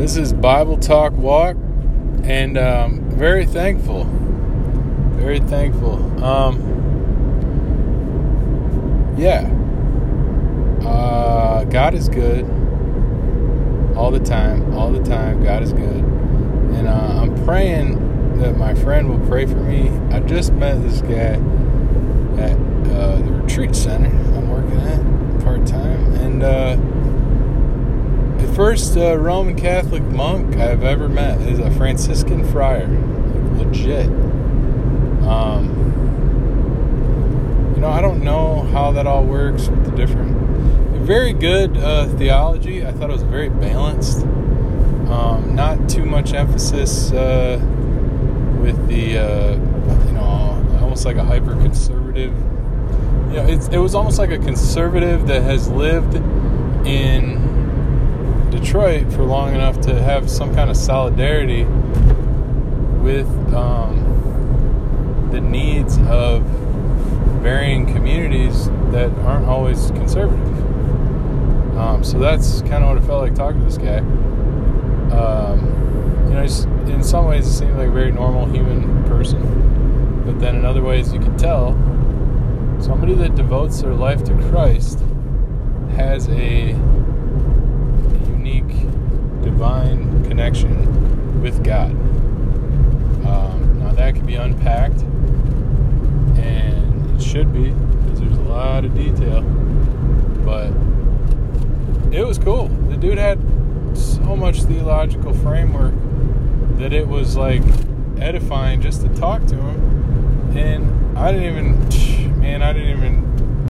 This is Bible Talk Walk, and um, very thankful. Very thankful. Um, yeah. Uh, God is good all the time. All the time. God is good. And uh, I'm praying that my friend will pray for me. I just met this guy at uh, the retreat center I'm working at part time. And uh, first uh, Roman Catholic monk I've ever met is a Franciscan friar. Legit. Um, you know, I don't know how that all works with the different. Very good uh, theology. I thought it was very balanced. Um, not too much emphasis uh, with the, uh, you know, almost like a hyper conservative. You know, it was almost like a conservative that has lived in Detroit for long enough to have some kind of solidarity with um, the needs of varying communities that aren't always conservative. Um, so that's kind of what it felt like talking to this guy. Um, you know, in some ways, it seemed like a very normal human person, but then in other ways, you could tell somebody that devotes their life to Christ has a unique divine connection with God. Um, now that can be unpacked, and it should be because there's a lot of detail. But it was cool. The dude had so much theological framework that it was like edifying just to talk to him. And I didn't even, man, I didn't even